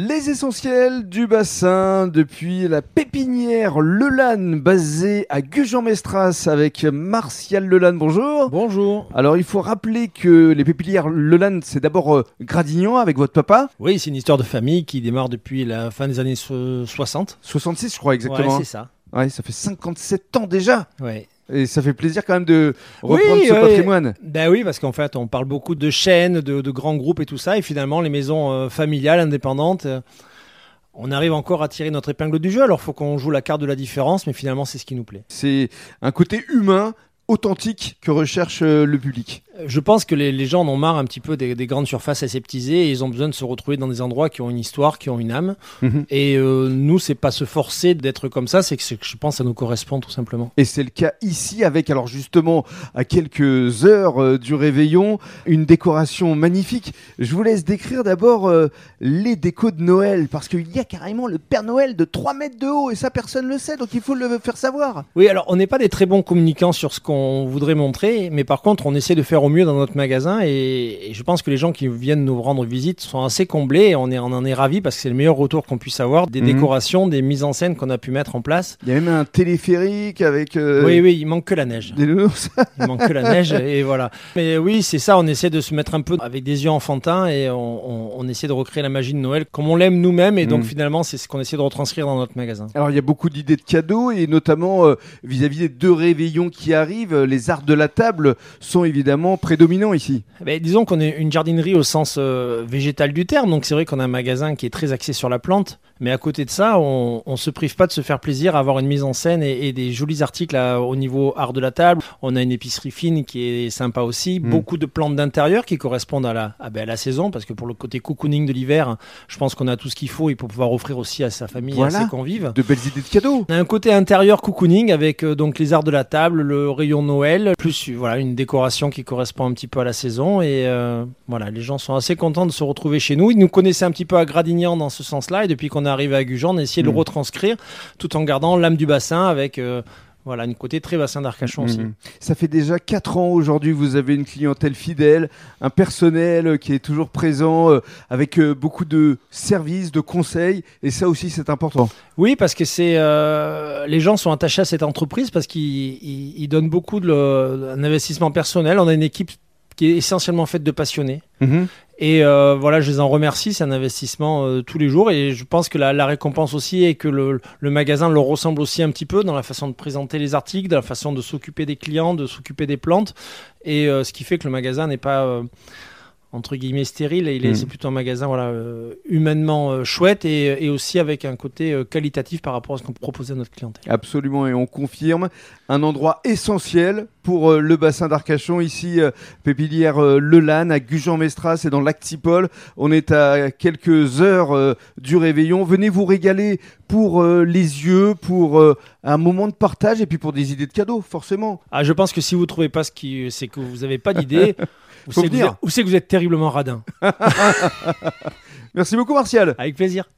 Les essentiels du bassin depuis la pépinière Lelanne basée à Gujan-Mestras avec Martial Lelanne. Bonjour. Bonjour. Alors il faut rappeler que les pépinières Lelanne c'est d'abord euh, Gradignan avec votre papa. Oui, c'est une histoire de famille qui démarre depuis la fin des années so- 60. 66 je crois exactement. Ouais, c'est ça. Ouais, ça fait 57 ans déjà. Ouais. Et ça fait plaisir quand même de reprendre Oui, ce ouais. patrimoine. Ben oui, parce qu'en fait, on parle beaucoup de chaînes, de, de grands groupes et tout ça, et finalement, les maisons euh, familiales, indépendantes, euh, on arrive encore à tirer notre épingle du jeu. Alors, faut qu'on joue la carte de la différence, mais finalement, c'est ce qui nous plaît. C'est un côté humain, authentique que recherche euh, le public. Je pense que les, les gens en ont marre un petit peu des, des grandes surfaces aseptisées et ils ont besoin de se retrouver dans des endroits qui ont une histoire, qui ont une âme. Mhm. Et euh, nous, c'est pas se forcer d'être comme ça, c'est que, je pense que ça nous correspond tout simplement. Et c'est le cas ici avec, alors justement, à quelques heures euh, du réveillon, une décoration magnifique. Je vous laisse décrire d'abord euh, les décos de Noël, parce qu'il y a carrément le Père Noël de 3 mètres de haut, et ça personne ne le sait, donc il faut le faire savoir. Oui, alors on n'est pas des très bons communicants sur ce qu'on voudrait montrer, mais par contre on essaie de faire au mieux dans notre magasin et, et je pense que les gens qui viennent nous rendre visite sont assez comblés et on, est, on en est ravis parce que c'est le meilleur retour qu'on puisse avoir des Mhm. décorations, des mises en scène qu'on a pu mettre en place. Il y a même un téléphérique avec euh, Oui, oui, il manque que la neige. des. Il manque que la neige et voilà. Mais oui, c'est ça, on essaie de se mettre un peu avec des yeux enfantins et on, on- on essaie de recréer la magie de Noël comme on l'aime nous-mêmes et donc Mhm. finalement c'est ce qu'on essaie de retranscrire dans notre magasin. Alors il y a beaucoup d'idées de cadeaux, et notamment euh, vis-à-vis des deux réveillons qui arrivent, euh, les arts de la table sont évidemment prédominants ici. Ben, disons qu'on est une jardinerie au sens euh, végétal du terme, donc c'est vrai qu'on a un magasin qui est très axé sur la plante, mais à côté de ça, on, on se prive pas de se faire plaisir à avoir une mise en scène et, et des jolis articles à- au niveau art de la table. On a une épicerie fine qui est sympa aussi, Mm. beaucoup de plantes d'intérieur qui correspondent à la, à, ben, à la saison, parce que pour le côté cocooning de l'hiver, je pense qu'on a tout ce qu'il faut et pour pouvoir offrir aussi à sa famille et Voilà. à ses convives. De belles idées de cadeaux. On a un côté intérieur cocooning avec euh, donc les arts de la table, le rayon Noël, plus voilà une décoration qui correspond un petit peu à la saison et euh, voilà les gens sont assez contents de se retrouver chez nous. Ils nous connaissaient un petit peu à Gradignan dans ce sens-là et depuis qu'on est arrivé à Gujan, on a essayé de le retranscrire tout en gardant l'âme du bassin avec euh, voilà une côté très bassin d'Arcachon aussi. Mhm. Ça fait déjà 4 ans aujourd'hui, vous avez une clientèle fidèle, un personnel euh, qui est toujours présent, euh, avec euh, beaucoup de services, de conseils, et ça aussi c'est important. Oui, parce que c'est euh, les gens sont attachés à cette entreprise parce qu'ils ils- ils donnent beaucoup de le- un investissement personnel. On a une équipe qui est essentiellement faite de passionnés. Et euh, voilà, je les en remercie, c'est un investissement euh, tous les jours. Et je pense que la, récompense aussi est que le, magasin leur ressemble aussi un petit peu dans la façon de présenter les articles, dans la façon de s'occuper des clients, de s'occuper des plantes. Et euh, ce qui fait que le magasin n'est pas entre guillemets stérile, et il est, Mhm. c'est plutôt un magasin voilà, euh, humainement euh, chouette et, et aussi avec un côté euh, qualitatif par rapport à ce qu'on proposait à notre clientèle. Absolument, et on confirme un endroit essentiel pour le bassin d'Arcachon, ici, pépinière euh, Lelanne, à Gujan-Mestras et dans l'Actipol. On est à quelques heures du réveillon. Venez vous régaler pour les yeux, pour un moment de partage et puis pour des idées de cadeaux, forcément. Ah, je pense que si vous trouvez pas ce qui, c'est que vous n'avez pas d'idée, ou Faut c'est que, que vous êtes terriblement radin. Merci beaucoup, Martial. Avec plaisir.